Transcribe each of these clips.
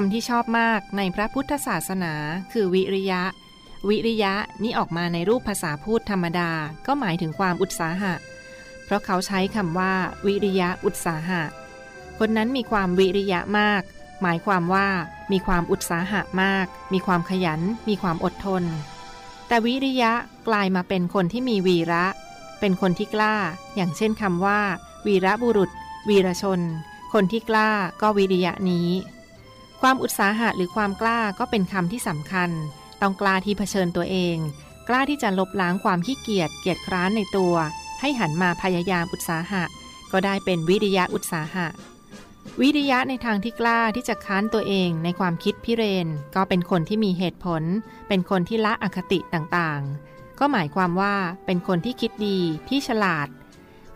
คำที่ชอบมากในพระพุทธศาสนา คือวิริยะ วิริยะนี่ออกมาในรูปภาษาพูดธรรมดา ก็หมายถึงความอุตสาหะ เพราะเขาใช้คำว่า วิริยะอุตสาหะ คนนั้นมีความวิริยะมาก หมายความว่ามีความอุตสาหะมาก มีความขยัน มีความอดทน แต่วิริยะกลายมาเป็นคนที่มีวีระ เป็นคนที่กล้า อย่างเช่นคำว่า วีระบุรุษ วีรชน คนที่กล้าก็วิริยะนี้ ความอุตสาหะหรือความกล้าก็เป็นคำที่สำคัญ ต้องกล้าที่เผชิญตัวเอง กล้าที่จะลบล้างความขี้เกียจเกียจคร้านในตัว ให้หันมาพยายามอุตสาหะ ก็ได้เป็นวิริยะอุตสาหะ วิริยะในทางที่กล้าที่จะค้านตัวเองในความคิดพิเรน ก็เป็นคนที่มีเหตุผล เป็นคนที่ละอคติต่างๆ ก็หมายความว่าเป็นคนที่คิดดีที่ฉลาด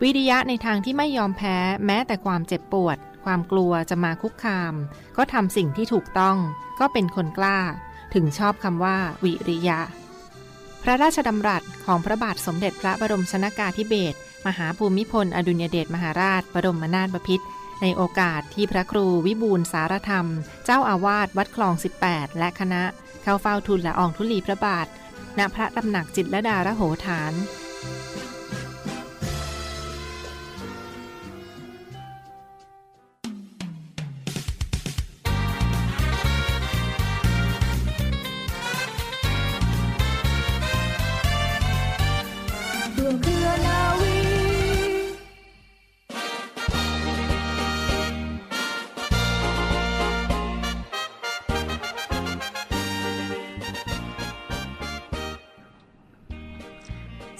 วิริยะในทางที่ไม่ยอมแพ้แม้แต่ความเจ็บปวด ความกลัวจะมาคุกคาม ก็ทำสิ่งที่ถูกต้อง ก็เป็นคนกล้า ถึงชอบคำว่า วิริยะ พระราชดำรัสของพระบาทสมเด็จพระบรมชนากาธิเบศรมหาภูมิพล อดุลยเดชมหาราช บรมนาถบพิตรในโอกาสที่พระครูวิบูลสารธรรม เจ้าอาวาสวัดคลอง 18 และคณะ เข้าเฝ้าทูลละอองธุลีพระบาท ณพระตำหนักจิตรลดาระโหฐาน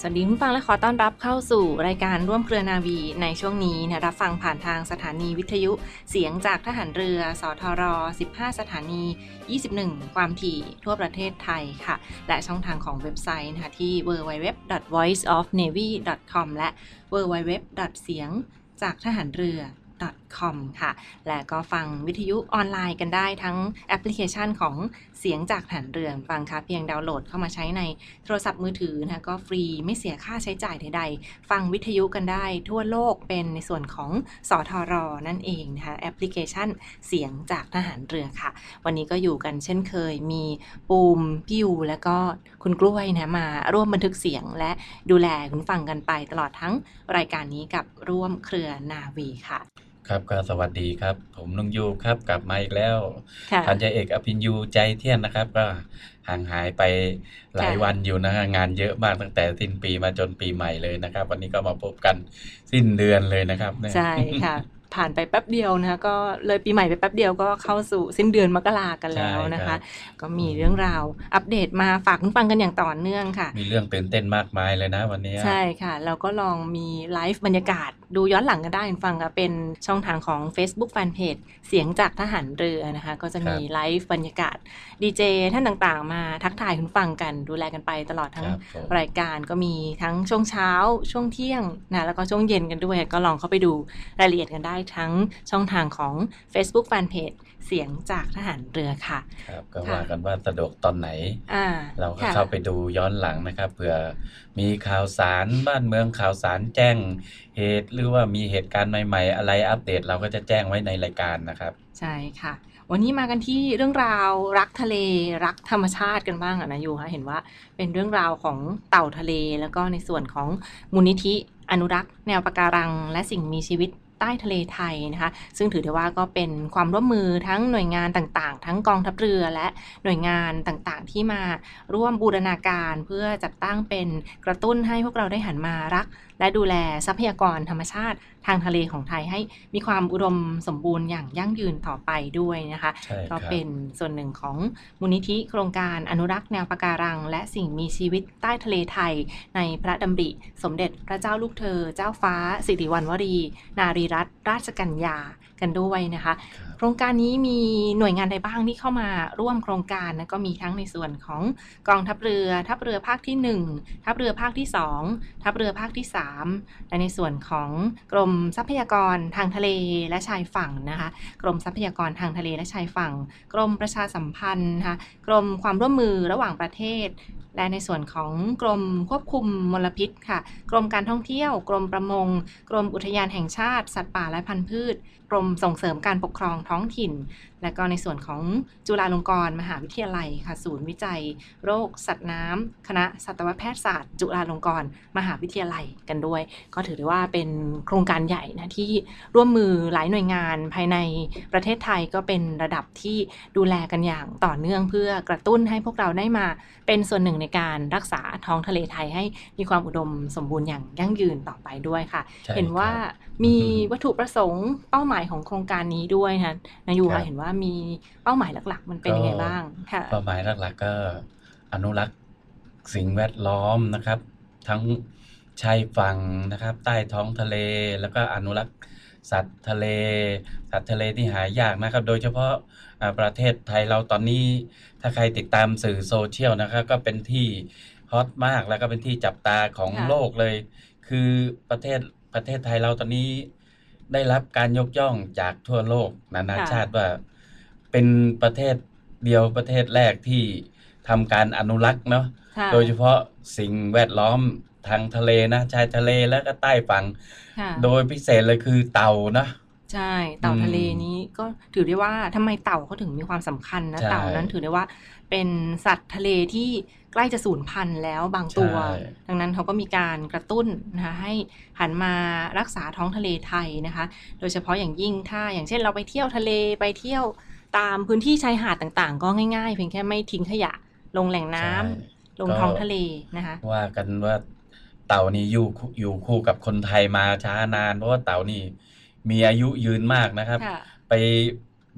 สวัสดีคุณฟังและขอต้อนรับเข้าสู่รายการร่วมเครือนาวีในช่วงนี้นะรับฟังผ่านทางสถานีวิทยุเสียงจากทหารเรือ สทร 15 สถานี 21 ความถี่ทั่วประเทศไทยค่ะ และช่องทางของเว็บไซต์นะคะที่ www.voiceofnavy.com และ www. เสียงจากทหารเรือ com ค่ะ และก็ฟังวิทยุออนไลน์กันได้ทั้งแอปพลิเคชันของเสียงจากฐานเรือฟังค่ะ เพียงดาวน์โหลดเข้ามาใช้ในโทรศัพท์มือถือนะคะก็ฟรีไม่เสียค่าใช้จ่ายใดๆ ฟังวิทยุกันได้ทั่วโลกเป็นในส่วนของสอทร นั่นเองนะคะแอปพลิเคชันเสียงจากทหารเรือค่ะ วันนี้ก็อยู่กันเช่นเคยมีปูมพี่ยูและก็คุณกล้วยนะมาร่วมบันทึกเสียงและดูแลคุณฟังกันไปตลอดทั้งรายการนี้กับร่วมเครือนาวีค่ะ ครับก็สวัสดีครับ ผมลุงยูครับกลับมาอีกแล้วค่ะ พันจ่าเอกอภินยูใจเที่ยนนะครับ ก็ห่างหายไปหลายค่ะ วันอยู่นะฮะงานเยอะมากตั้งแต่สิ้นปีมาจนปีใหม่เลยนะครับ วันนี้ก็มาพบกันสิ้นเดือนเลยนะครับเนี่ย ใช่ค่ะ ผ่านไปแป๊บเดียวนะคะก็เลยปีใหม่ไปแป๊บเดียวก็เข้าสู่สิ้นเดือนมกรากันแล้วนะคะ ก็มีเรื่องราวอัปเดตมาฝากคุณฟังกันอย่างต่อเนื่องค่ะ มีเรื่องตื่นเต้นมากมายเลยนะวันนี้ ใช่ค่ะ เราก็ลองมีไลฟ์บรรยากาศดูย้อนหลังกันได้คุณฟังค่ะเป็นช่องทางของ Facebook Fanpage เสียงจากทหารเรือนะคะ ก็จะมีไลฟ์บรรยากาศดีเจท่านต่างๆ มาทักทายคุณฟังกันดูแลกันไปตลอดทั้งครับผมรายการก็มีทั้งช่วงเช้าช่วงเที่ยงนะแล้วก็ช่วงเย็นกันด้วย ก็ลองเข้าไปดูรายละเอียดกันได้ทั้งช่องทางของ Facebook Fanpage เสียงจากทหารเรือค่ะ ครับก็ค่ะว่ากันว่าสะดวกตอนไหนอ่าเราก็ค่ะเข้าไปดูย้อนหลังนะครับเผื่อมีข่าวสารบ้านเมืองข่าวสารแจ้งเหตุหรือว่ามีเหตุการณ์ใหม่ๆ อะไรอัปเดตเราก็จะแจ้งไว้ในรายการนะครับ ใช่ค่ะ วันนี้มากันที่เรื่องราวรักทะเลรักธรรมชาติกันบ้างอะนะยูคะเห็นว่าเป็นเรื่องราวของเต่าทะเล แล้วก็ในส่วนของมูลนิธิอนุรักษ์ แนวปะการัง และสิ่งมีชีวิต ใต้ทะเลไทยนะคะ ซึ่งถือได้ว่าก็เป็นความร่วมมือทั้งหน่วยงานต่างๆ ทั้งกองทัพเรือและหน่วยงานต่างๆ ที่มาร่วมบูรณาการเพื่อจัดตั้งเป็นกระตุ้นให้พวกเราได้หันมารักและดูแลทรัพยากรธรรมชาติทางทะเลของไทยให้มีความอุดมสมบูรณ์อย่างยั่งยืนต่อไปด้วยนะคะใช่คก็รับเป็นส่วนหนึ่งของมูลนิธิโครงการอนุรักษ์แนวปะการัง และสิ่งมีชีวิตใต้ทะเลไทย ในพระดำริ สมเด็จพระเจ้าลูกเธอ เจ้าฟ้า สิริวัณวรี นารีรัตนราชกัญญากันด้วยนะคะครับโครงการนี้มีหน่วยงานใดบ้างที่เข้ามาร่วมโครงการนะก็มีทั้งในส่วนของกองทัพเรือ ทัพเรือภาคที่ 1 ทัพเรือภาคที่ 2 ทัพเรือภาคที่ 3และในส่วนของกรมทรัพยากรทางทะเลและชายฝั่งนะคะกรมทรัพยากรทางทะเลและชายฝั่ง กรมประชาสัมพันธ์นะคะกรมความร่วมมือระหว่างประเทศ และในส่วนของกรมควบคุมมลพิษค่ะ กรมการท่องเที่ยว กรมประมง กรมอุทยานแห่งชาติ สัตว์ป่าและพันธุ์พืช กรมส่งเสริมการปกครองท้องถิ่น และก็ในส่วนของจุฬาลงกรณ์มหาวิทยาลัยค่ะ ศูนย์วิจัย โรค สัตว์น้ำคณะสัตวแพทยศาสตร์ จุฬาลงกรณ์มหาวิทยาลัยกันด้วย ก็ถือได้ว่าเป็นโครงการใหญ่นะที่ร่วมมือหลายหน่วยงานภายในประเทศไทยก็เป็นระดับที่ดูแลกันอย่างต่อเนื่องเพื่อกระตุ้นให้พวกเราได้มาเป็นส่วนหนึ่งในการรักษาท้องทะเลไทยให้มีความอุดมสมบูรณ์อย่างยั่งยืนต่อไปด้วยค่ะใช่เห็นว่าครับมีอืมวัตถุประสงค์เป้าหมายของโครงการนี้ด้วยนะนายูครัค่ะบเห็นว่ามีเป้าหมายหลัก ๆ มันเป็นยังไงบ้างค่ะเป้าหมายหลัก ๆ ก็อนุรักษ์สิ่งแวดล้อมนะครับ ทั้งชายฝั่งนะครับ ใต้ท้องทะเลแล้วก็อนุรักษ์ สัตว์ทะเล สัตว์ทะเลที่หายากนะครับ โดยเฉพาะอ่าประเทศไทยเราตอนนี้ ถ้าใครติดตามสื่อโซเชียลนะครับ ก็เป็นที่ฮอตมากแล้วก็เป็นที่จับตาของค่ะโลกเลย คือประเทศประเทศไทยเราตอนนี้ได้รับการยกย่องจากทั่วโลกนานาค่ะชาติว่า เป็นประเทศเดียวประเทศแรกที่ทำการอนุรักษ์เนาะค่ะโดยเฉพาะสิ่งแวดล้อม ทางทะเลนะชายทะเลแล้วก็ใต้ฝั่งค่ะโดยพิเศษเลยคือเต่านะใช่เต่าอืมทะเลนี้ก็ถือได้ว่าทำไมเต่าเขาถึงมีความสำคัญนะใช่เต่านั้นถือได้ว่าเป็นสัตว์ทะเลที่ใกล้จะสูญพันธุ์แล้วบางตัวใช่ดังนั้นเขาก็มีการกระตุ้นนะคะให้หันมารักษาท้องทะเลไทยนะคะ โดยเฉพาะอย่างยิ่งถ้าอย่างเช่นเราไปเที่ยวทะเลไปเที่ยวตามพื้นที่ชายหาดต่างๆ ก็ง่ายๆ เพียงแค่ไม่ทิ้งขยะลงแหล่งน้ำใช่ลงท้องทะเลนะคะว่ากันว่า เต่านี่อยู่คู่อยู่คู่กับคนไทยมาช้านาน เพราะว่าเต่านี่มีอายุยืนมากนะครับ ค่ะ ไป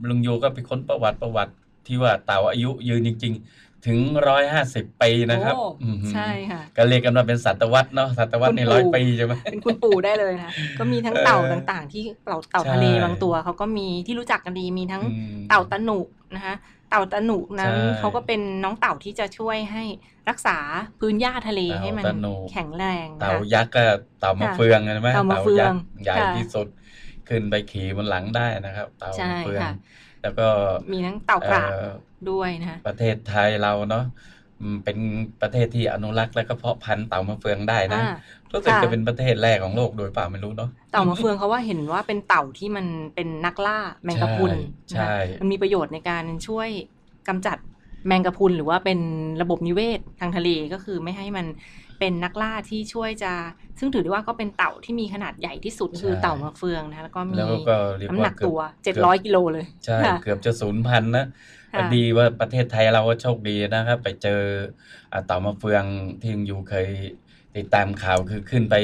ลุงยูก็ไปค้นประวัติประวัติที่ว่าเต่าอายุยืนจริง ๆ ถึงร้อยห้าสิบปีนะครับโอ้อื้อหือใช่ค่ะ ก็เรียกกันว่าเป็นศตวรรษเนาะศตวรรษในคุณปู่ร้อยปีใช่ไหม เป็นคุณปู่ได้เลยนะ ก็มีทั้งเต่าเออต่างๆ ที่เต่าเต่าใช่ทะเลบางตัวเขาก็มีที่รู้จักกันดีมีทั้งอืม เต่าตะหนุนะคะเต่าตะหนุนั้นใช่เขาก็เป็นน้องเต่าที่จะช่วยให้รักษาพื้นหญ้าทะเลเต่าให้มันตะหนุแข็งแรงนะเต่าคะยักษ์ก็เต่ามะค่ะเฟืองใช่ไหมเต่ามะเฟืองยักษ์ใหญ่ค่ะที่สุดขึ้นไปขี่บนหลังได้นะครับ เต่าใช่มะเฟืองค่ะแล้วก็มีทั้งเต่ากระเอ่อด้วยนะคะประเทศไทยเราเนาะ อืมเป็นประเทศที่อนุรักษ์และก็เพาะพันธุ์เต่ามะเฟืองได้นะอ่ารู้สึกค่ะ จะเป็นประเทศแรกของโลกโดยเปล่าไม่รู้เนาะ เต่ามะเฟืองเขาว่าเห็นว่าเป็นเต่าที่มันเป็นนักล่าแมงกะพรุนใช่นะคะมันมีประโยชน์ในการช่วยกำจัดแมงกะพรุนหรือว่าเป็นระบบนิเวศทางทะเลก็คือไม่ให้มันเป็นนักล่าที่ช่วยจะ ซึ่งถือได้ว่าก็เป็นเต่าที่มีขนาดใหญ่ที่สุดคือเต่ามะเฟืองนะแล้วก็มีแล้วก็เรียกน้ำหว่านักเกือบตัวกือบ700กิโลเลยใช่ค่ะ เกือบจะศูนย์พันธุ์นะค่ะดีว่าประเทศไทยเราก็โชคดีนะครับ ไปเจออ่าเต่ามะเฟืองที่ยังอยู่เคยติดตามข่าวคือขึ้นไป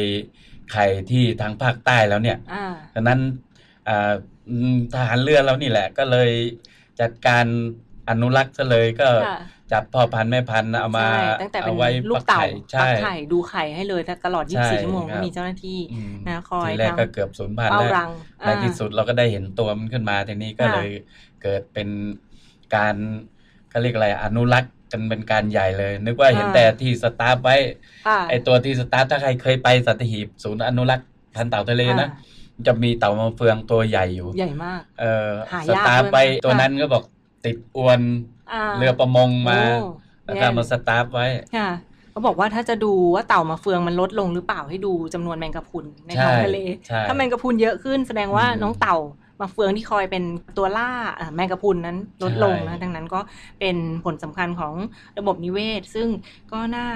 ไข่ที่ทางภาคใต้แล้วเนี่ยอ่าดังนั้นอ่าอืมทหารเรือเรานี่แหละ ก็เลยจัดการอนุรักษ์ซะเลยก็ค่ะจับพ่อพันธุ์แม่พันธุ์เอามาใช่ตั้งแต่เป็เอานไว้ลูกเต่าฟัฟัใช่ กไข่ดูไข่ให้เลยตลอด ใช่24 ชั่วโมงครัก็บ มีเจ้าหน้าที่อืมนะคอยทีแรกทั้งก็เกือบศูนย์พันธุ์เฝ้าแล้ว รังในอ่า ที่สุดเราก็ได้เห็นตัวมันขึ้นมาทีนี้ก็ค่ะ เลยเกิดเป็น การเขาเรียกอะไรอนุรักษ์กันเป็นการใหญ่เลย นึกว่าเห็นอ่าแต่ที่สตาร์ฟไว้ค่ะไอตัวที่สตาร์ฟถ้าใครเคยไปสัตหีบศูนย์อนุรักษ์พันธุ์เต่าทะเลนะอ่าจะมีเต่ามะเฟืองตัวใหญ่อยู่ ใหญ่มาก เออหาสยากตาร์ฟด้วยไว้ไหมตัวค่ะนั้นก็บอกติดอวนาเรือประมงมาโอ้แล้วก็แย่มาสตาร์ฟไว้ค่ะเขาบอกว่าถ้าจะดูว่าเต่ามาเฟืองมันลดลงหรือเปล่าให้ดูจำนวนแมงกะพรุนในท้องทะเลใช่ถ้าแมงกะพรุนเยอะขึ้นแสดงว่าอืมน้องเต่า มาเฟืองที่คอยเป็นตัวล่าอะแมงกะพรุนนั้นลดลงใช่นะดังนั้นก็เป็นผลสำคัญของระบบนิเวศ ซึ่งก็น่า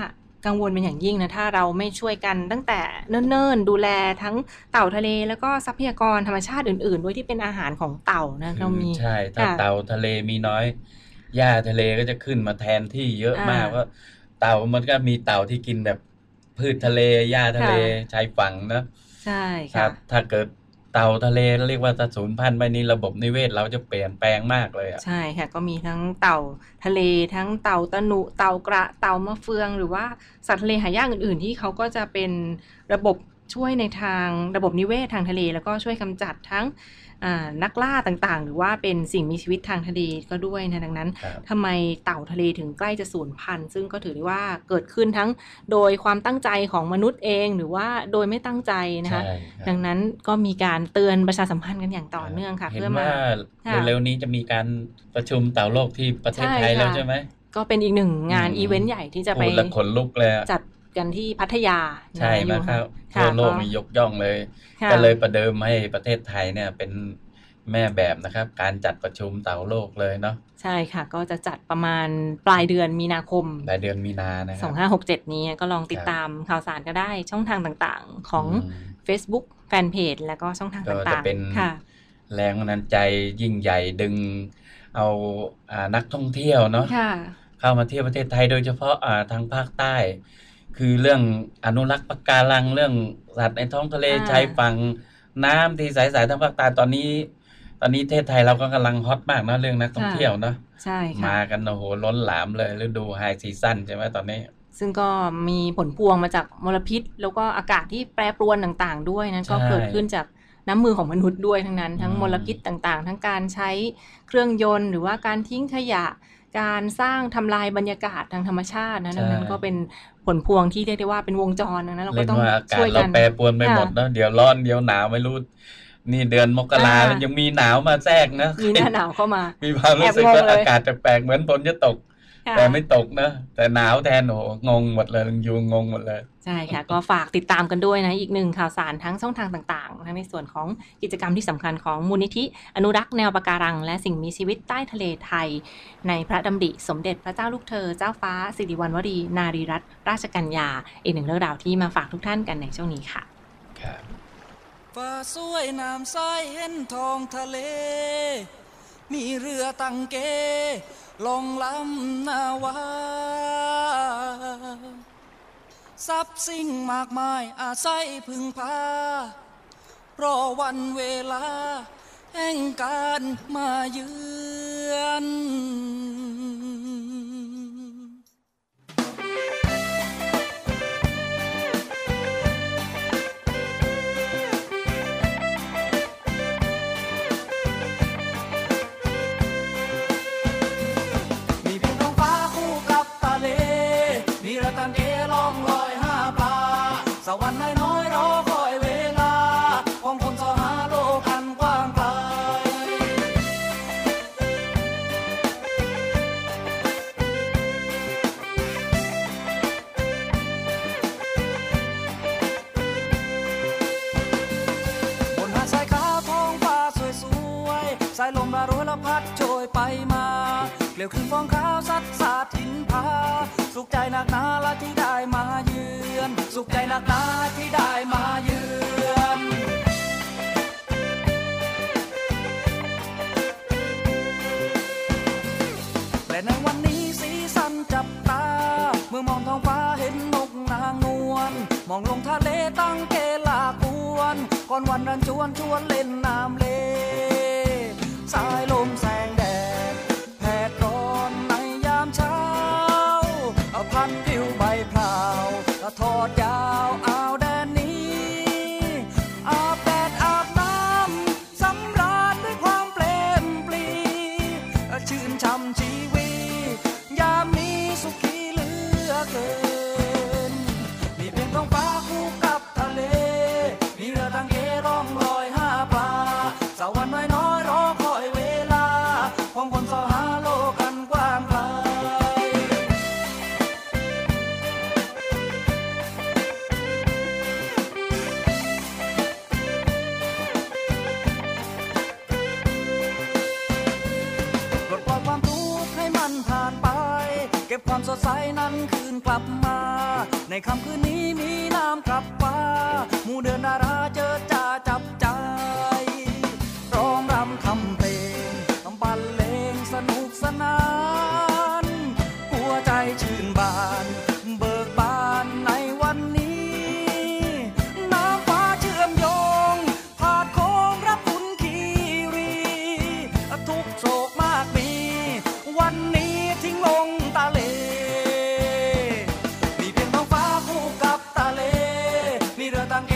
กังวลเป็นอย่างยิ่งนะ ถ้าเราไม่ช่วยกันตั้งแต่เนิ่นๆ ดูแลทั้งเต่าทะเล แล้วก็ทรัพยากรธรรมชาติอื่นๆ ด้วยที่เป็นอาหารของเต่านะเรามีใช่ถ้าค่ะเต่าทะเลมีน้อยหญ้าทะเลก็จะขึ้นมาแทนที่เยอะมากอ่าเพราะเต่ามันก็มีเต่าที่กินแบบพืชทะเลหญ้าทะเลค่ะชายฝั่งนะใช่ครัค่ะบถ้าเกิดเต่าทะเลเรียกว่าถ้าสูญพันธุ์ไปนี้ระบบนิเวศเราจะเปลี่ยนแปลงมากเลยอะใช่ค่ะก็มีทั้งเต่าทะเลทั้งเต่าตะหนุเต่ากระเต่ามะเฟืองหรือว่าสัตว์ทะเลหายากอื่น ๆ ที่เขาก็จะเป็นระบบช่วยในทางระบบนิเวศทางทะเล แล้วก็ช่วยกำจัดทั้ง นักล่าต่างๆ หรือว่าเป็นสิ่งมีชีวิตทางทะเลก็ด้วยนะดังนั้นครับทำไมเต่าทะเลถึงใกล้จะสูญพันธุ์ ซึ่งก็ถือได้ว่าเกิดขึ้นทั้งโดยความตั้งใจของมนุษย์เอง หรือว่าโดยไม่ตั้งใจนะคะใช่ครับดังนั้นก็มีการเตือนประชาสัมพันธ์กันอย่างต่อเนื่องค่ะเห็นเพื่อมาว่าค่ะเร็วๆนี้จะมีการประชุมเต่าโลกที่ประเทศไทยใช่ค่ะแล้วใช่ไหมก็เป็นอีกหนึ่งงานอืมอีเวนต์ใหญ่ที่จะไปพูดแล้วขนลุกเลยอะจัด กันที่พัทยาใช่ไหมอยู่ครับค่ะทั่วโลกค่ะมียกย่องเลยค่ะก็เลยประเดิมให้ประเทศไทยเนี่ยเป็นแม่แบบนะครับ การจัดประชุมเต่าโลกเลยเนาะใช่ค่ะ ก็จะจัดประมาณปลายเดือนมีนาคม ปลายเดือนมีนานะครับ2567นี้ก็ลองติดตามข่าวสารก็ได้ช่องทางต่างๆ ของอืม Facebook แฟนเพจแล้วก็ช่องทางก็ต่างๆจะเป็นค่ะ แรงบันดาลใจยิ่งใหญ่ดึงเอาอ่านักท่องเที่ยวเนาะค่ะเข้ามาเที่ยวประเทศไทยโดยเฉพาะอ่าทางภาคใต้ คือเรื่องอนุรักษ์ปะการังเรื่องสัตว์ในท้องทะเลอ่า ชายฝั่งน้ำที่ใสๆทางภาคใต้ตอนนี้ ตอนนี้ประเทศไทยเราก็กำลังฮอตมากนะเรื่องนักท่องเที่ยวเนาะใช่ค่ะ มากันโอ้โหล้นหลามเลยฤดูไฮซีซั่นใช่ไหมตอนนี้ ซึ่งก็มีผลพวงมาจากมลพิษ แล้วก็อากาศที่แปรปรวนต่างๆ ด้วยนั้นก็ใช่เกิดขึ้นจากน้ำมือของมนุษย์ด้วยทั้งนั้น ทั้งอืมมลพิษต่างๆ ทั้งการใช้เครื่องยนต์ หรือว่าการทิ้งขยะ การสร้างทำลายบรรยากาศทางธรรมชาตินะดังนั้นก็เป็นผลพวงที่เรียกได้ว่าเป็นวงจรนะเราก็เล่นต้องว่าอากาศช่วยเรากันแปรปรวนไปหมดค่ะเนาะเดี๋ยวร้อนเดี๋ยวหนาวไม่รู้นี่เดือนมกราอ่าแล้วยังมีหนาวมาแทรกนะมีหน้าหนาวเข้ามา มีความรู้สึกแอบงงว่าเลยอากาศแปลกๆเหมือนฝนจะตกค่ะ แต่ไม่ตกนะ แต่หนาวแทนโอ้โหงงหมดเลยยูงงหมดเลย ใช่ค่ะ ก็ฝากติดตามกันด้วยนะ อีกหนึ่งข่าวสารทั้งช่องทางต่างๆทั้งในส่วนของกิจกรรมที่สำคัญของมูลนิธิ อนุรักษ์แนวปะการัง และสิ่งมีชีวิตใต้ทะเลไทย ในพระดำริสมเด็จพระเจ้าลูกเธอ เจ้าฟ้าสิริวัณวรีนารีรัตนราชกัญญาอีกหนึ่งเรื่องราวที่มาฝากทุกท่านกันในช่วงนี้ค่ะครับฟ้าสวยน้ำใสเห็นท้องทะเล มีเรือตังเกลงลำนาวาทรัพย์สิ่งมากมายอาศัยพึ่งพารอวันเวลา แห่งการมาเยือน ยวขึ้นฟองขาวซัดสาดทินพา สุขใจนักหนาละที่ได้มาเยือน สุขใจนักหนาที่ได้มาเยือนและในวันนี้สีสันจับตา เมื่อมองท้องฟ้าเห็นนกนางนวลมองลงทะเลตั้งเกลากวนก่อนวันรันจวนชวนเล่นน้ำเลสายลมแสงแดด ดใสนั้นคืนกลับมา ในค่ำคืนนี้มีน้ำกลับฟ้าหมู่เดือนดารา มี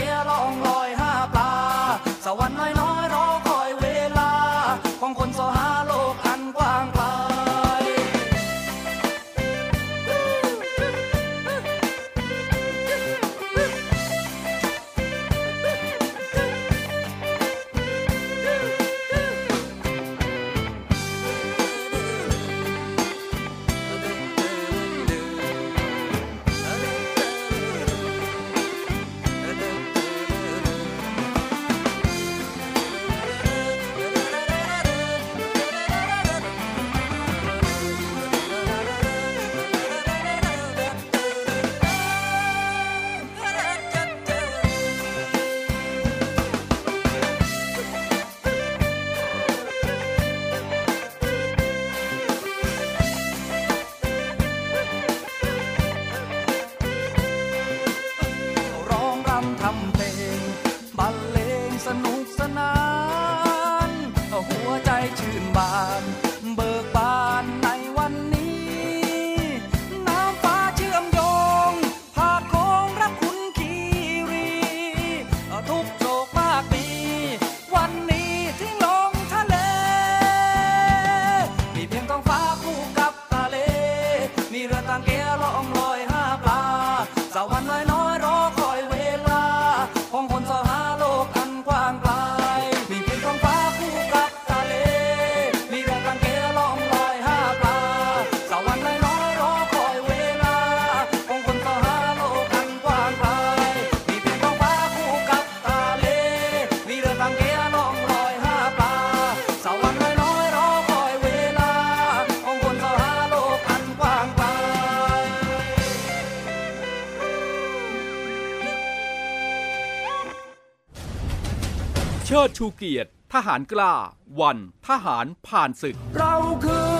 เชิดชูเกียรติ ทหารกล้า วัน ทหารผ่านศึก เราคือ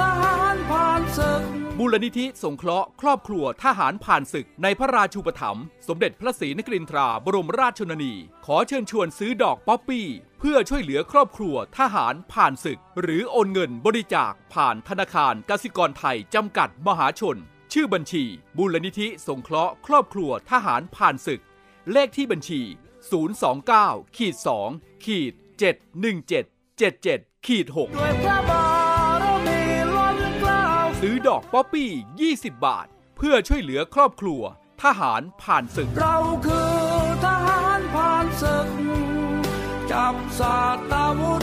ทหารผ่านศึกมูลนิธิสงเคราะห์ครอบครัวทหารผ่านศึกในพระราชูปถัมภ์สมเด็จพระศรีนครินทราบรมราชชนนี ขอเชิญชวนซื้อดอกป๊อปปี้ เพื่อช่วยเหลือครอบครัวทหารผ่านศึก หรือโอนเงินบริจาคผ่านธนาคารกสิกรไทยจำกัดมหาชน ชื่อบัญชีมูลนิธิสงเคราะห์ครอบครัวทหารผ่านศึก เลขที่บัญชี 029ขีด2ขีด717 77ขีด6ซื้อดอกป๊อปปี้ 20 บาท เพื่อช่วยเหลือครอบครัว ทหารผ่านศึก เราคือทหารผ่านศึก จับสาตาวุธ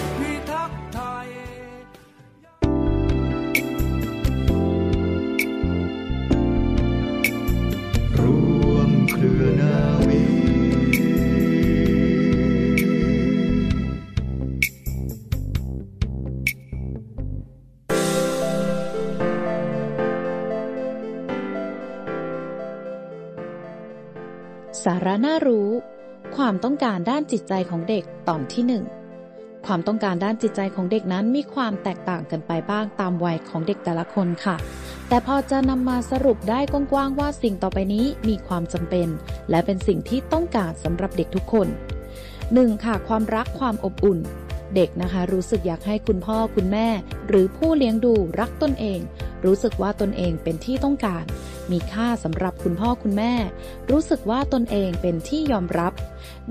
สาระน่ารู้ ความต้องการด้านจิตใจของเด็กตอนที่หนึ่งความต้องการด้านจิตใจของเด็กนั้นมีความแตกต่างกันไปบ้างตามวัยของเด็กแต่ละคนค่ะ แต่พอจะนำมาสรุปได้กว้างๆว่าสิ่งต่อไปนี้มีความจำเป็น และเป็นสิ่งที่ต้องการสำหรับเด็กทุกคน 1. ค่ะความรักความอบอุ่น เด็กนะคะ รู้สึกอยากให้คุณพ่อคุณแม่ หรือผู้เลี้ยงดูรักตนเอง รู้สึกว่าตนเองเป็นที่ต้องการ มีค่าสำหรับคุณพ่อคุณแม่ รู้สึกว่าตนเองเป็นที่ยอมรับ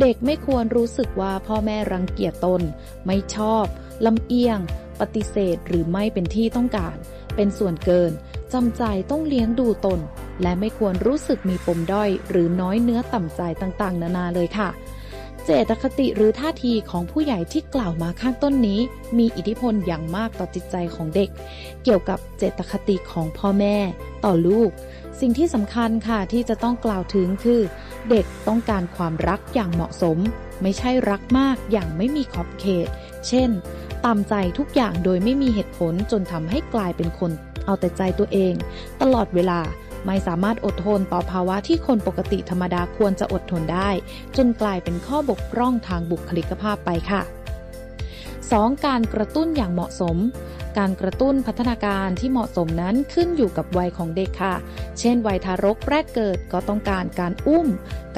เด็กไม่ควรรู้สึกว่าพ่อแม่รังเกียจตน ไม่ชอบลำเอียง ปฏิเสธหรือไม่เป็นที่ต้องการ เป็นส่วนเกินจำใจต้องเลี้ยงดูตน และไม่ควรรู้สึกมีปมด้อย หรือน้อยเนื้อต่ำใจต่างๆ นานาเลยค่ะ เจตคติหรือท่าทีของผู้ใหญ่ที่กล่าวมาข้างต้นนี้ มีอิทธิพลอย่างมากต่อจิตใจของเด็ก เกี่ยวกับเจตคติของพ่อแม่ ต่อลูก สิ่งที่สำคัญค่ะที่จะต้องกล่าวถึงคือ เด็กต้องการความรักอย่างเหมาะสม ไม่ใช่รักมากอย่างไม่มีขอบเขต เช่น ตามใจทุกอย่างโดยไม่มีเหตุผลจนทำให้กลายเป็นคน เอาแต่ใจตัวเอง ตลอดเวลา ไม่สามารถอดทนต่อภาวะที่คนปกติธรรมดาควรจะอดทนได้ จนกลายเป็นข้อบกพร่องทางบุคลิกภาพไปค่ะ 2. การกระตุ้นอย่างเหมาะสม การกระตุ้นพัฒนาการที่เหมาะสมนั้นขึ้นอยู่กับวัยของเด็กค่ะ เช่น วัยทารกแรกเกิดก็ต้องการการอุ้ม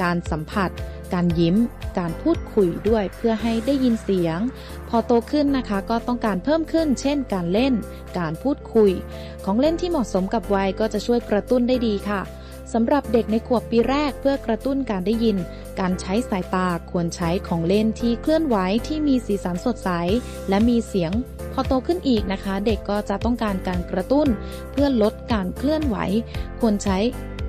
การสัมผัส การยิ้ม การพูดคุยด้วยเพื่อให้ได้ยินเสียง พอโตขึ้นนะคะก็ต้องการเพิ่มขึ้น เช่น การเล่น การพูดคุย ของเล่นที่เหมาะสมกับวัยก็จะช่วยกระตุ้นได้ดีค่ะสำหรับเด็กในขวบปีแรกเพื่อกระตุ้นการได้ยิน การใช้สายตาควรใช้ของเล่นที่เคลื่อนไหวที่มีสีสันสดใส และมีเสียง พอโตขึ้นอีกนะคะ เด็กก็จะต้องการการกระตุ้น เพื่อลดการเคลื่อนไหว ควรใช้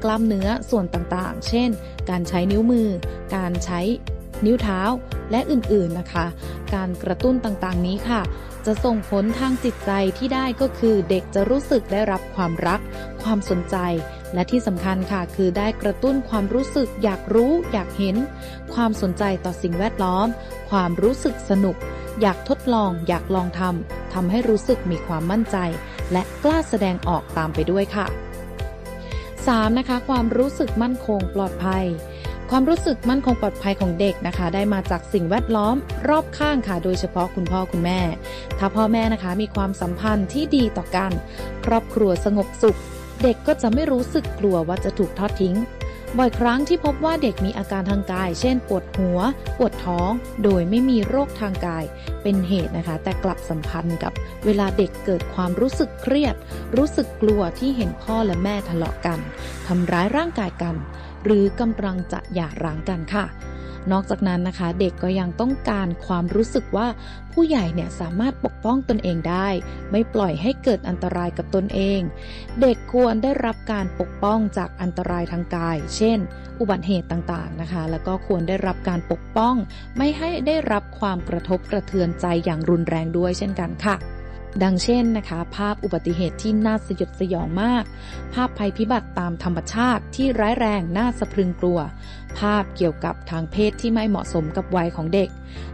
กล้ามเนื้อส่วนต่างๆ เช่น การใช้นิ้วมือ การใช้นิ้วเท้า และอื่นๆนะคะ การกระตุ้นต่างๆนี้ค่ะ จะส่งผลทางจิตใจที่ได้ก็คือเด็กจะรู้สึกได้รับความรัก ความสนใจ และที่สำคัญค่ะ คือได้กระตุ้นความรู้สึกอยากรู้อยากเห็น ความสนใจต่อสิ่งแวดล้อม ความรู้สึกสนุก อยากทดลอง อยากลองทำทำให้รู้สึกมีความมั่นใจ และกล้าแสดงออกตามไปด้วยค่ะ 3. นะคะ ความรู้สึกมั่นคงปลอดภัย ความรู้สึกมั่นคงปลอดภัยของเด็กนะคะ ได้มาจากสิ่งแวดล้อมรอบข้างค่ะ โดยเฉพาะคุณพ่อคุณแม่ ถ้าพ่อแม่นะคะมีความสัมพันธ์ที่ดีต่อกัน ครอบครัวสงบสุข เด็กก็จะไม่รู้สึกกลัวว่าจะถูกทอดทิ้ง บ่อยครั้งที่พบว่าเด็กมีอาการทางกาย เช่น ปวดหัว ปวดท้อง โดยไม่มีโรคทางกายเป็นเหตุนะคะ แต่กลับสัมพันธ์กับเวลาเด็กเกิดความรู้สึกเครียด รู้สึกกลัวที่เห็นพ่อและแม่ทะเลาะกันทำร้ายร่างกายกัน หรือกำลังจะหย่าร้างกันค่ะ นอกจากนั้นนะคะ เด็กก็ยังต้องการความรู้สึกว่าผู้ใหญ่เนี่ยสามารถปกป้องตนเองได้ ไม่ปล่อยให้เกิดอันตรายกับตนเอง เด็กควรได้รับการปกป้องจากอันตรายทางกาย เช่น อุบัติเหตุต่างๆนะคะ แล้วก็ควรได้รับการปกป้อง ไม่ให้ได้รับความกระทบกระเทือนใจอย่างรุนแรงด้วยเช่นกันค่ะ ดังเช่นนะคะ ภาพอุบัติเหตุที่น่าสยดสยองมาก ภาพภัยพิบัติตามธรรมชาติที่ร้ายแรงน่าสะพรึงกลัว ภาพเกี่ยวกับทางเพศที่ไม่เหมาะสมกับวัยของเด็ก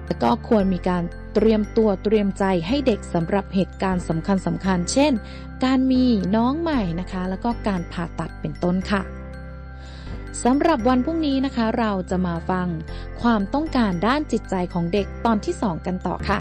และก็ควรมีการเตรียมตัวเตรียมใจให้เด็กสำหรับเหตุการณ์สำคัญสำคัญ เช่น การมีน้องใหม่นะคะ แล้วก็การผ่าตัดเป็นต้นค่ะสำหรับวันพรุ่งนี้นะคะ เราจะมาฟังความต้องการด้านจิตใจของเด็กตอนที่ 2 กันต่อค่ะ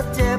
วั